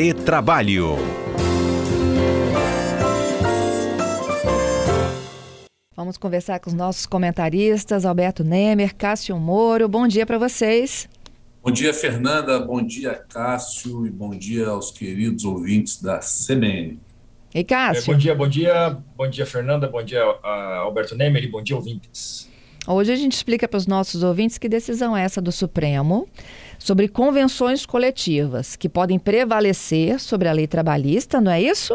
Retrabalho. Vamos conversar com os nossos comentaristas, Alberto Nemer, Cássio Moro. Bom dia para vocês. Bom dia, Fernanda. Bom dia, Cássio. E bom dia aos queridos ouvintes da CBN. E Cássio? É, bom dia, bom dia. Bom dia, Fernanda. Bom dia, Alberto Nemer. E bom dia, ouvintes. Hoje a gente explica para os nossos ouvintes que decisão é essa do Supremo sobre convenções coletivas que podem prevalecer sobre a lei trabalhista, não é isso?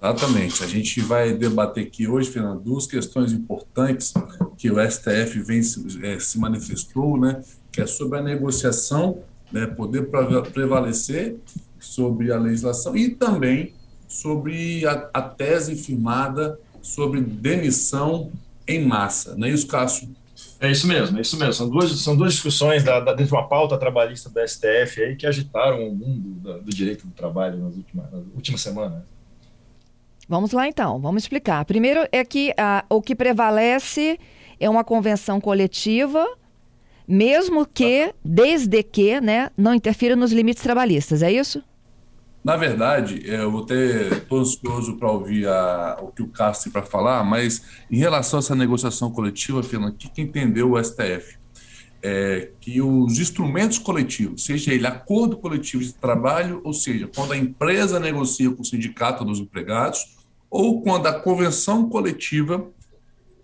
Exatamente. A gente vai debater aqui hoje, Fernando, duas questões importantes que o STF vem, é, se manifestou, né? que é sobre a negociação, né? poder prevalecer sobre a legislação e também sobre a, a tese firmada sobre demissão em massa. Não é isso, Cássio? É isso mesmo, é isso mesmo. São duas, são duas discussões da, da, dentro de uma pauta trabalhista do STF aí que agitaram o mundo do, do direito do trabalho nas últimas, nas últimas semanas. Vamos lá então, vamos explicar. Primeiro é que ah, o que prevalece é uma convenção coletiva, mesmo que, desde que, né, não interfira nos limites trabalhistas, é isso? Na verdade, é, eu vou ter estou ansioso para ouvir a, o que o tem para falar, mas em relação a essa negociação coletiva, Fernando, o que, que entendeu o STF? É que os instrumentos coletivos, seja ele acordo coletivo de trabalho, ou seja, quando a empresa negocia com o sindicato dos empregados, ou quando a convenção coletiva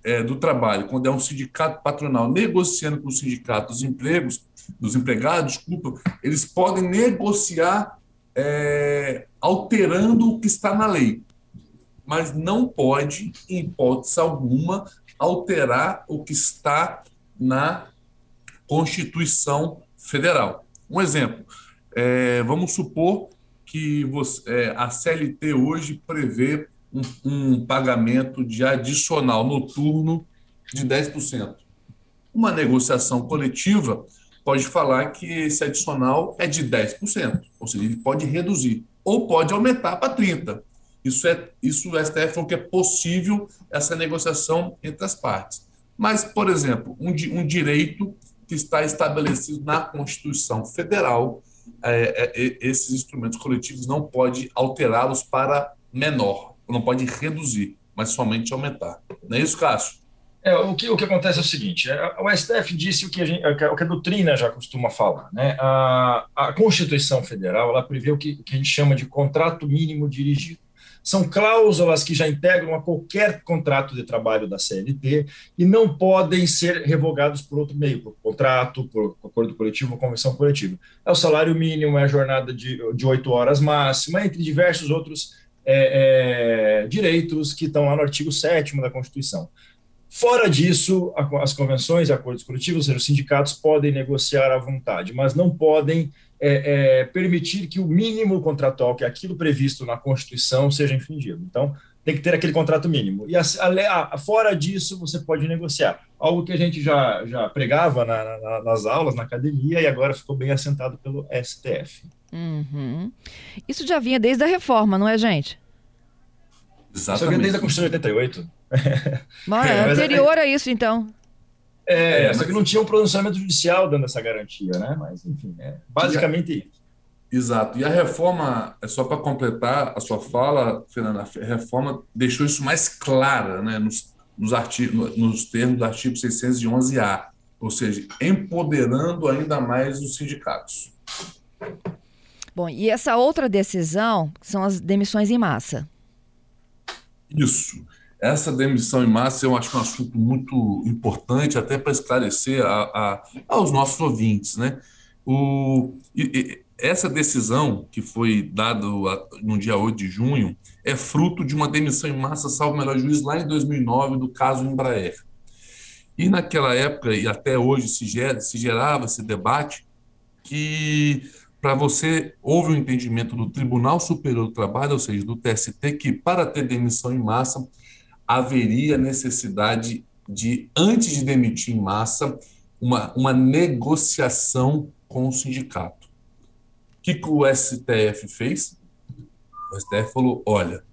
é, do trabalho, quando é um sindicato patronal negociando com o sindicato dos empregos, dos empregados, desculpa, eles podem negociar é, alterando o que está na lei, mas não pode, em hipótese alguma, alterar o que está na Constituição Federal. Um exemplo, é, vamos supor que você, é, a CLT hoje prevê um, um pagamento de adicional noturno de 10%. Uma negociação coletiva pode falar que esse adicional é de 10%, ou seja, ele pode reduzir, ou pode aumentar para 30%. Isso, é, isso o STF falou que é possível essa negociação entre as partes. Mas, por exemplo, um, um direito que está estabelecido na Constituição Federal, é, é, esses instrumentos coletivos não pode alterá-los para menor não pode reduzir, mas somente aumentar. Não é isso, Cássio? É, o, que, o que acontece é o seguinte: é, o STF disse o que a, gente, o que a doutrina já costuma falar. Né? A, a Constituição Federal ela prevê o que, que a gente chama de contrato mínimo dirigido. São cláusulas que já integram a qualquer contrato de trabalho da CLT e não podem ser revogados por outro meio, por contrato, por acordo coletivo ou convenção coletiva. É o salário mínimo, é a jornada de oito horas máxima, entre diversos outros é, é, direitos que estão lá no artigo 7 da Constituição. Fora disso, as convenções e acordos coletivos, ou seja, os sindicatos podem negociar à vontade, mas não podem é, é, permitir que o mínimo contratual, que é aquilo previsto na Constituição, seja infringido. Então, tem que ter aquele contrato mínimo. E a, a, a, fora disso, você pode negociar. Algo que a gente já, já pregava na, na, nas aulas, na academia, e agora ficou bem assentado pelo STF. Uhum. Isso já vinha desde a reforma, não é, gente? Exatamente. Isso vinha desde a Constituição de 88. Mas é, anterior é, a isso, então. É, é, só que não tinha um pronunciamento judicial dando essa garantia, né? Mas, enfim, é basicamente isso. Exato. E a reforma, é só para completar a sua fala, Fernanda, a reforma deixou isso mais clara né, nos, nos, artigos, nos termos do artigo 611-A, ou seja, empoderando ainda mais os sindicatos. Bom, e essa outra decisão são as demissões em massa. Isso. Essa demissão em massa eu acho é um assunto muito importante, até para esclarecer a, a, aos nossos ouvintes. Né? O, e, e, essa decisão, que foi dada no dia 8 de junho, é fruto de uma demissão em massa, salvo melhor juiz, lá em 2009, do caso Embraer. E naquela época, e até hoje, se, gera, se gerava esse debate que para você, houve um entendimento do Tribunal Superior do Trabalho, ou seja, do TST, que para ter demissão em massa, haveria necessidade de, antes de demitir em massa, uma, uma negociação com o sindicato. O que, que o STF fez? O STF falou: olha,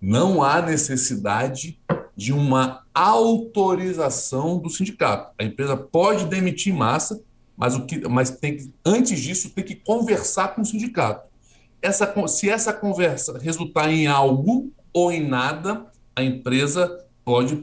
não há necessidade de uma autorização do sindicato. A empresa pode demitir em massa, mas, o que, mas tem que, antes disso tem que conversar com o sindicato. essa, se essa conversa resultar em algo ou em nada, a empresa pode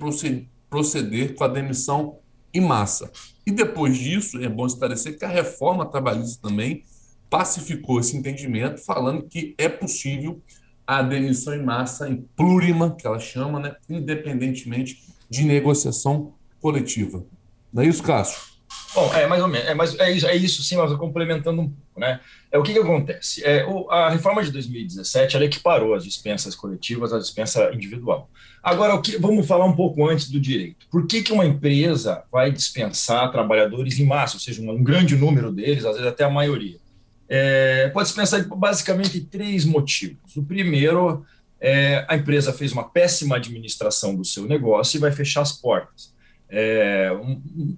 proceder com a demissão em massa. E depois disso, é bom esclarecer que a reforma trabalhista também pacificou esse entendimento, falando que é possível a demissão em massa em plurima, que ela chama, né, independentemente de negociação coletiva. Não é isso, Cássio? Bom, é mais ou menos, é, mais, é, isso, é isso sim, mas complementando um pouco, né? É, o que, que acontece? É, o, a reforma de 2017 ela equiparou as dispensas coletivas à dispensa individual. Agora, o que, vamos falar um pouco antes do direito. Por que, que uma empresa vai dispensar trabalhadores em massa, ou seja, um, um grande número deles, às vezes até a maioria? É, pode se pensar basicamente três motivos. O primeiro é a empresa fez uma péssima administração do seu negócio e vai fechar as portas. É, um,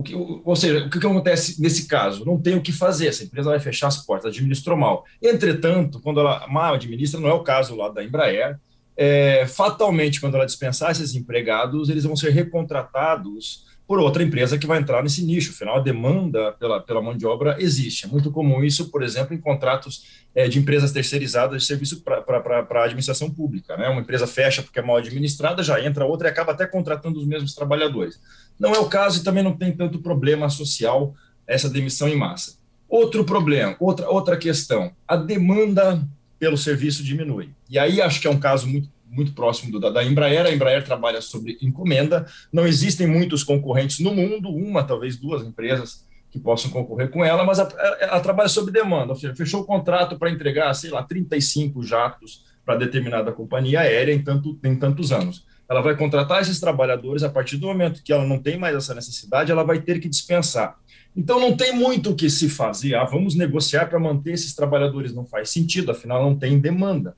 o que, ou seja, o que acontece nesse caso? Não tem o que fazer, essa empresa vai fechar as portas, administrou mal. Entretanto, quando ela mal administra, não é o caso lá da Embraer, é, fatalmente, quando ela dispensar esses empregados, eles vão ser recontratados por outra empresa que vai entrar nesse nicho. Afinal, a demanda pela, pela mão de obra existe. É muito comum isso, por exemplo, em contratos é, de empresas terceirizadas de serviço para a administração pública. Né? Uma empresa fecha porque é mal administrada, já entra outra e acaba até contratando os mesmos trabalhadores. Não é o caso e também não tem tanto problema social essa demissão em massa. Outro problema, outra, outra questão, a demanda pelo serviço diminui. E aí acho que é um caso muito muito próximo do, da, da, Embraer. A Embraer trabalha sobre encomenda. Não existem muitos concorrentes no mundo, uma, talvez duas empresas que possam concorrer com ela, mas ela, trabalha sob demanda. Fechou o contrato para entregar, sei lá, 35 jatos para determinada companhia aérea em, tanto, em tantos anos. Ela vai contratar esses trabalhadores, a partir do momento que ela não tem mais essa necessidade, ela vai ter que dispensar. Então não tem muito o que se fazer. Ah, vamos negociar para manter esses trabalhadores. Não faz sentido, afinal não tem demanda.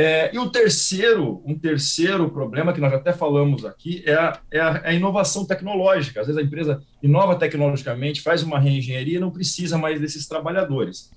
É, e o terceiro, um terceiro problema que nós até falamos aqui é a, é a, é a, inovação tecnológica. Às vezes a empresa inova tecnologicamente, faz uma reengenharia e não precisa mais desses trabalhadores.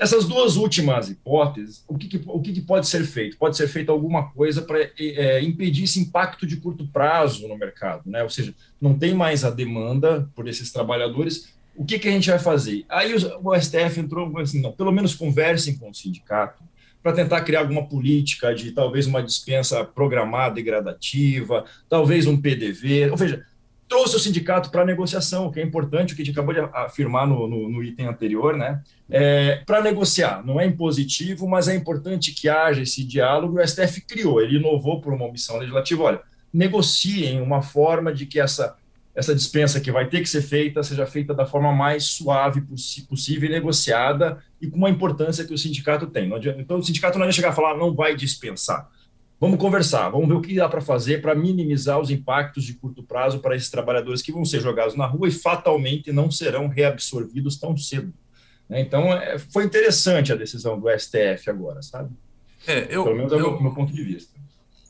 Essas duas últimas hipóteses, o que, que o que, que, pode ser feito? Pode ser feito alguma coisa para é, impedir esse impacto de curto prazo no mercado, né? Ou seja, não tem mais a demanda por esses trabalhadores. O que, que a gente vai fazer? Aí o, o STF entrou assim, não, pelo menos conversem com o sindicato, para tentar criar alguma política de talvez uma dispensa programada e gradativa, talvez um PDV, ou seja, trouxe o sindicato para negociação, o que é importante, o que a gente acabou de afirmar no, no, no item anterior, né? É, para negociar, não é impositivo, mas é importante que haja esse diálogo. O STF criou, ele inovou por uma omissão legislativa. Olha, negociem uma forma de que essa essa dispensa que vai ter que ser feita seja feita da forma mais suave possível e negociada e com uma importância que o sindicato tem. então, o sindicato não ia chegar a falar, não vai dispensar. Vamos conversar, vamos ver o que dá para fazer para minimizar os impactos de curto prazo para esses trabalhadores que vão ser jogados na rua e fatalmente não serão reabsorvidos tão cedo. Né? Então, é, foi interessante a decisão do STF agora, sabe? É, eu, Pelo menos é o meu, meu, ponto de vista.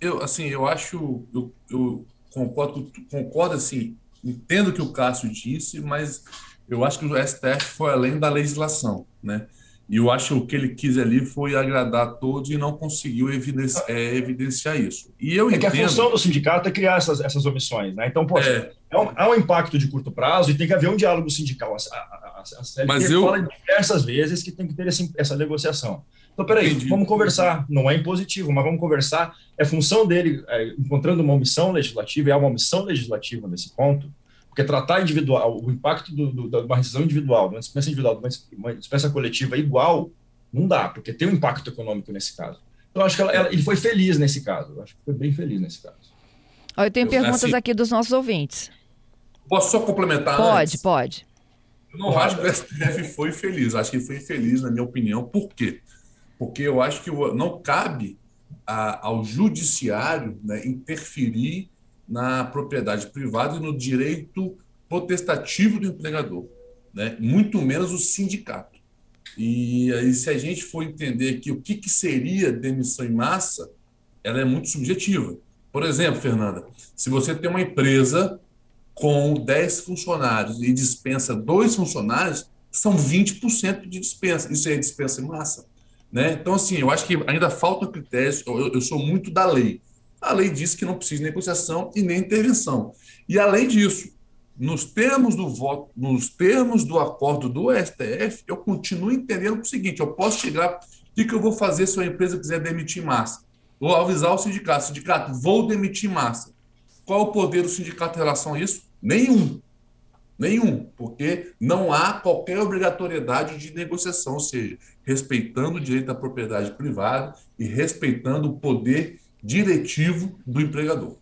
Eu, assim, eu acho, eu, eu concordo, concordo assim, entendo o que o Cássio disse, mas eu acho que o STF foi além da legislação, né? E eu acho que o que ele quis ali foi agradar a todos e não conseguiu evidenciar, é, evidenciar isso. E eu é entendo... que a função do sindicato é criar essas, essas omissões, né? Então, poxa, é... Há, um, há um impacto de curto prazo e tem que haver um diálogo sindical. A, a, a, a CLT Mas eu... fala diversas vezes que tem que ter esse, essa negociação. Então, peraí, Entendi. vamos conversar. Não é impositivo, mas vamos conversar. É função dele, é, encontrando uma omissão legislativa, e há uma omissão legislativa nesse ponto, porque tratar individual, o impacto do, do, de uma rescisão individual, de uma dispensa individual, de uma dispensa coletiva igual, não dá, porque tem um impacto econômico nesse caso. Então, acho que ela, ela, ele foi feliz nesse caso. acho que foi bem feliz nesse caso. Eu tenho perguntas assim, aqui dos nossos ouvintes. Posso só complementar? Pode, antes? pode. Eu não acho que o STF foi feliz. Acho que foi feliz, na minha opinião. Por quê? Porque eu acho que não cabe a, ao judiciário né, interferir na propriedade privada e no direito potestativo do empregador, né? muito menos o sindicato. E aí, se a gente for entender aqui o que, que seria demissão em massa, ela é muito subjetiva. Por exemplo, Fernanda, se você tem uma empresa com 10 funcionários e dispensa dois funcionários, são 20% de dispensa. Isso é dispensa em massa. Né? Então, assim, eu acho que ainda faltam critérios. Eu, eu sou muito da lei a lei diz que não precisa de negociação e nem intervenção. E além disso, nos termos do voto, nos termos do acordo do STF, eu continuo entendendo o seguinte: eu posso chegar que, que eu vou fazer se a empresa quiser demitir massa? Vou avisar o sindicato. Sindicato, vou demitir massa. Qual o poder do sindicato em relação a isso? Nenhum. Nenhum, porque não há qualquer obrigatoriedade de negociação, ou seja, respeitando o direito à propriedade privada e respeitando o poder diretivo do empregador.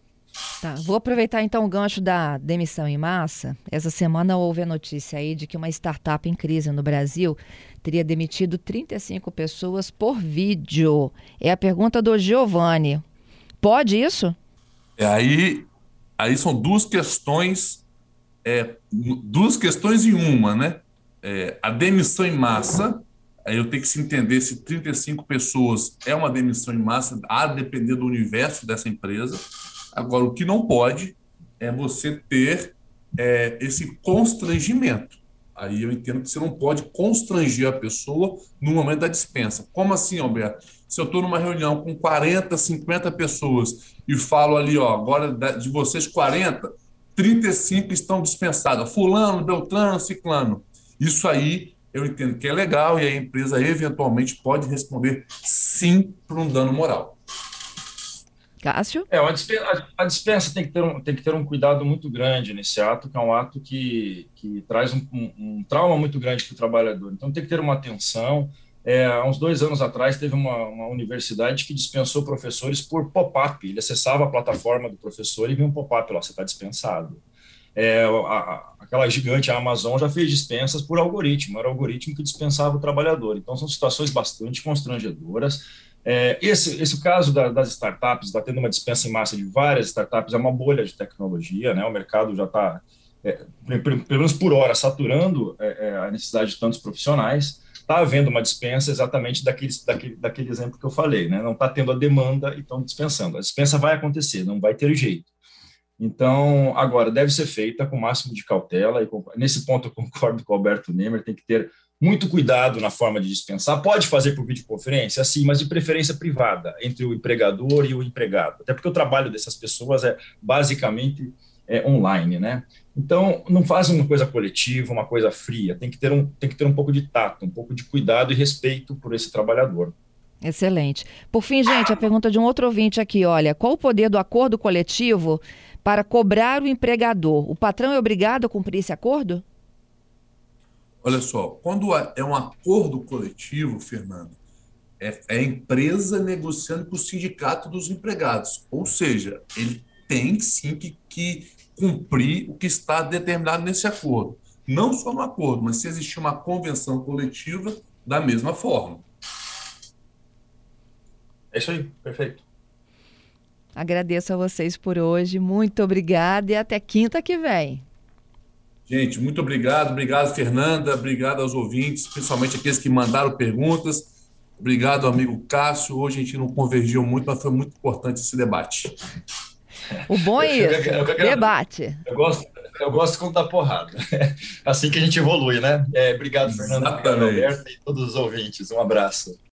Tá, vou aproveitar então o gancho da demissão em massa. Essa semana houve a notícia aí de que uma startup em crise no Brasil teria demitido 35 pessoas por vídeo. É a pergunta do Giovanni. Pode isso? É, aí, aí são duas questões, é, duas questões em uma, né? É, a demissão em massa, aí eu tenho que se entender se 35 pessoas é uma demissão em massa, a depender do universo dessa empresa. Agora, o que não pode é você ter é, esse constrangimento. Aí eu entendo que você não pode constranger a pessoa no momento da dispensa. Como assim, Alberto? Se eu estou numa reunião com 40, 50 pessoas e falo ali, ó, agora de vocês 40, 35 estão dispensados. Fulano, Beltrano, Ciclano. Isso aí eu entendo que é legal e a empresa eventualmente pode responder sim para um dano moral. Cássio? É, a dispensa, a dispensa tem, que ter um, tem que ter um cuidado muito grande nesse ato, que é um ato que, que traz um, um, um trauma muito grande para o trabalhador. Então tem que ter uma atenção. É, há uns dois anos atrás teve uma, uma universidade que dispensou professores por pop-up. Ele acessava a plataforma do professor e via um pop-up lá, você está dispensado. É, a, aquela gigante, a Amazon, já fez dispensas por algoritmo, era o algoritmo que dispensava o trabalhador. Então são situações bastante constrangedoras é, esse, esse caso da, das startups, está tendo uma dispensa em massa de várias startups, é uma bolha de tecnologia, né? o mercado já está, é, pelo menos por hora, saturando é, é, a necessidade de tantos profissionais, está havendo uma dispensa exatamente daquele, daquele exemplo que eu falei, né? não está tendo a demanda e estão dispensando. A dispensa vai acontecer, não vai ter jeito. Então, agora, deve ser feita com o máximo de cautela, e nesse ponto eu concordo com o Alberto Nemer, tem que ter muito cuidado na forma de dispensar. Pode fazer por videoconferência, sim, mas de preferência privada, entre o empregador e o empregado. Até porque o trabalho dessas pessoas é basicamente é, online, né? Então, não faz uma coisa coletiva, uma coisa fria. Tem que, ter um, tem que ter um pouco de tato, um pouco de cuidado e respeito por esse trabalhador. Excelente. Por fim, gente, a pergunta de um outro ouvinte aqui, olha, qual o poder do acordo coletivo para cobrar o empregador? O patrão é obrigado a cumprir esse acordo? Olha só, quando é um acordo coletivo, Fernando, é, é a empresa negociando com o sindicato dos empregados. Ou seja, ele tem sim que, que cumprir o que está determinado nesse acordo. Não só no acordo, mas se existir uma convenção coletiva, da mesma forma. É isso aí, perfeito. Agradeço a vocês por hoje, muito obrigada e até quinta que vem. Gente, muito obrigado. Obrigado, Fernanda. Obrigado aos ouvintes, principalmente aqueles que mandaram perguntas. Obrigado, amigo Cássio. Hoje a gente não convergiu muito, mas foi muito importante esse debate. O bom é isso, eu, eu, eu, debate. Eu gosto, eu gosto quando dá porrada. Assim que a gente evolui, né? É, obrigado, Fernando. Obrigado, Alberto e todos os ouvintes. Um abraço.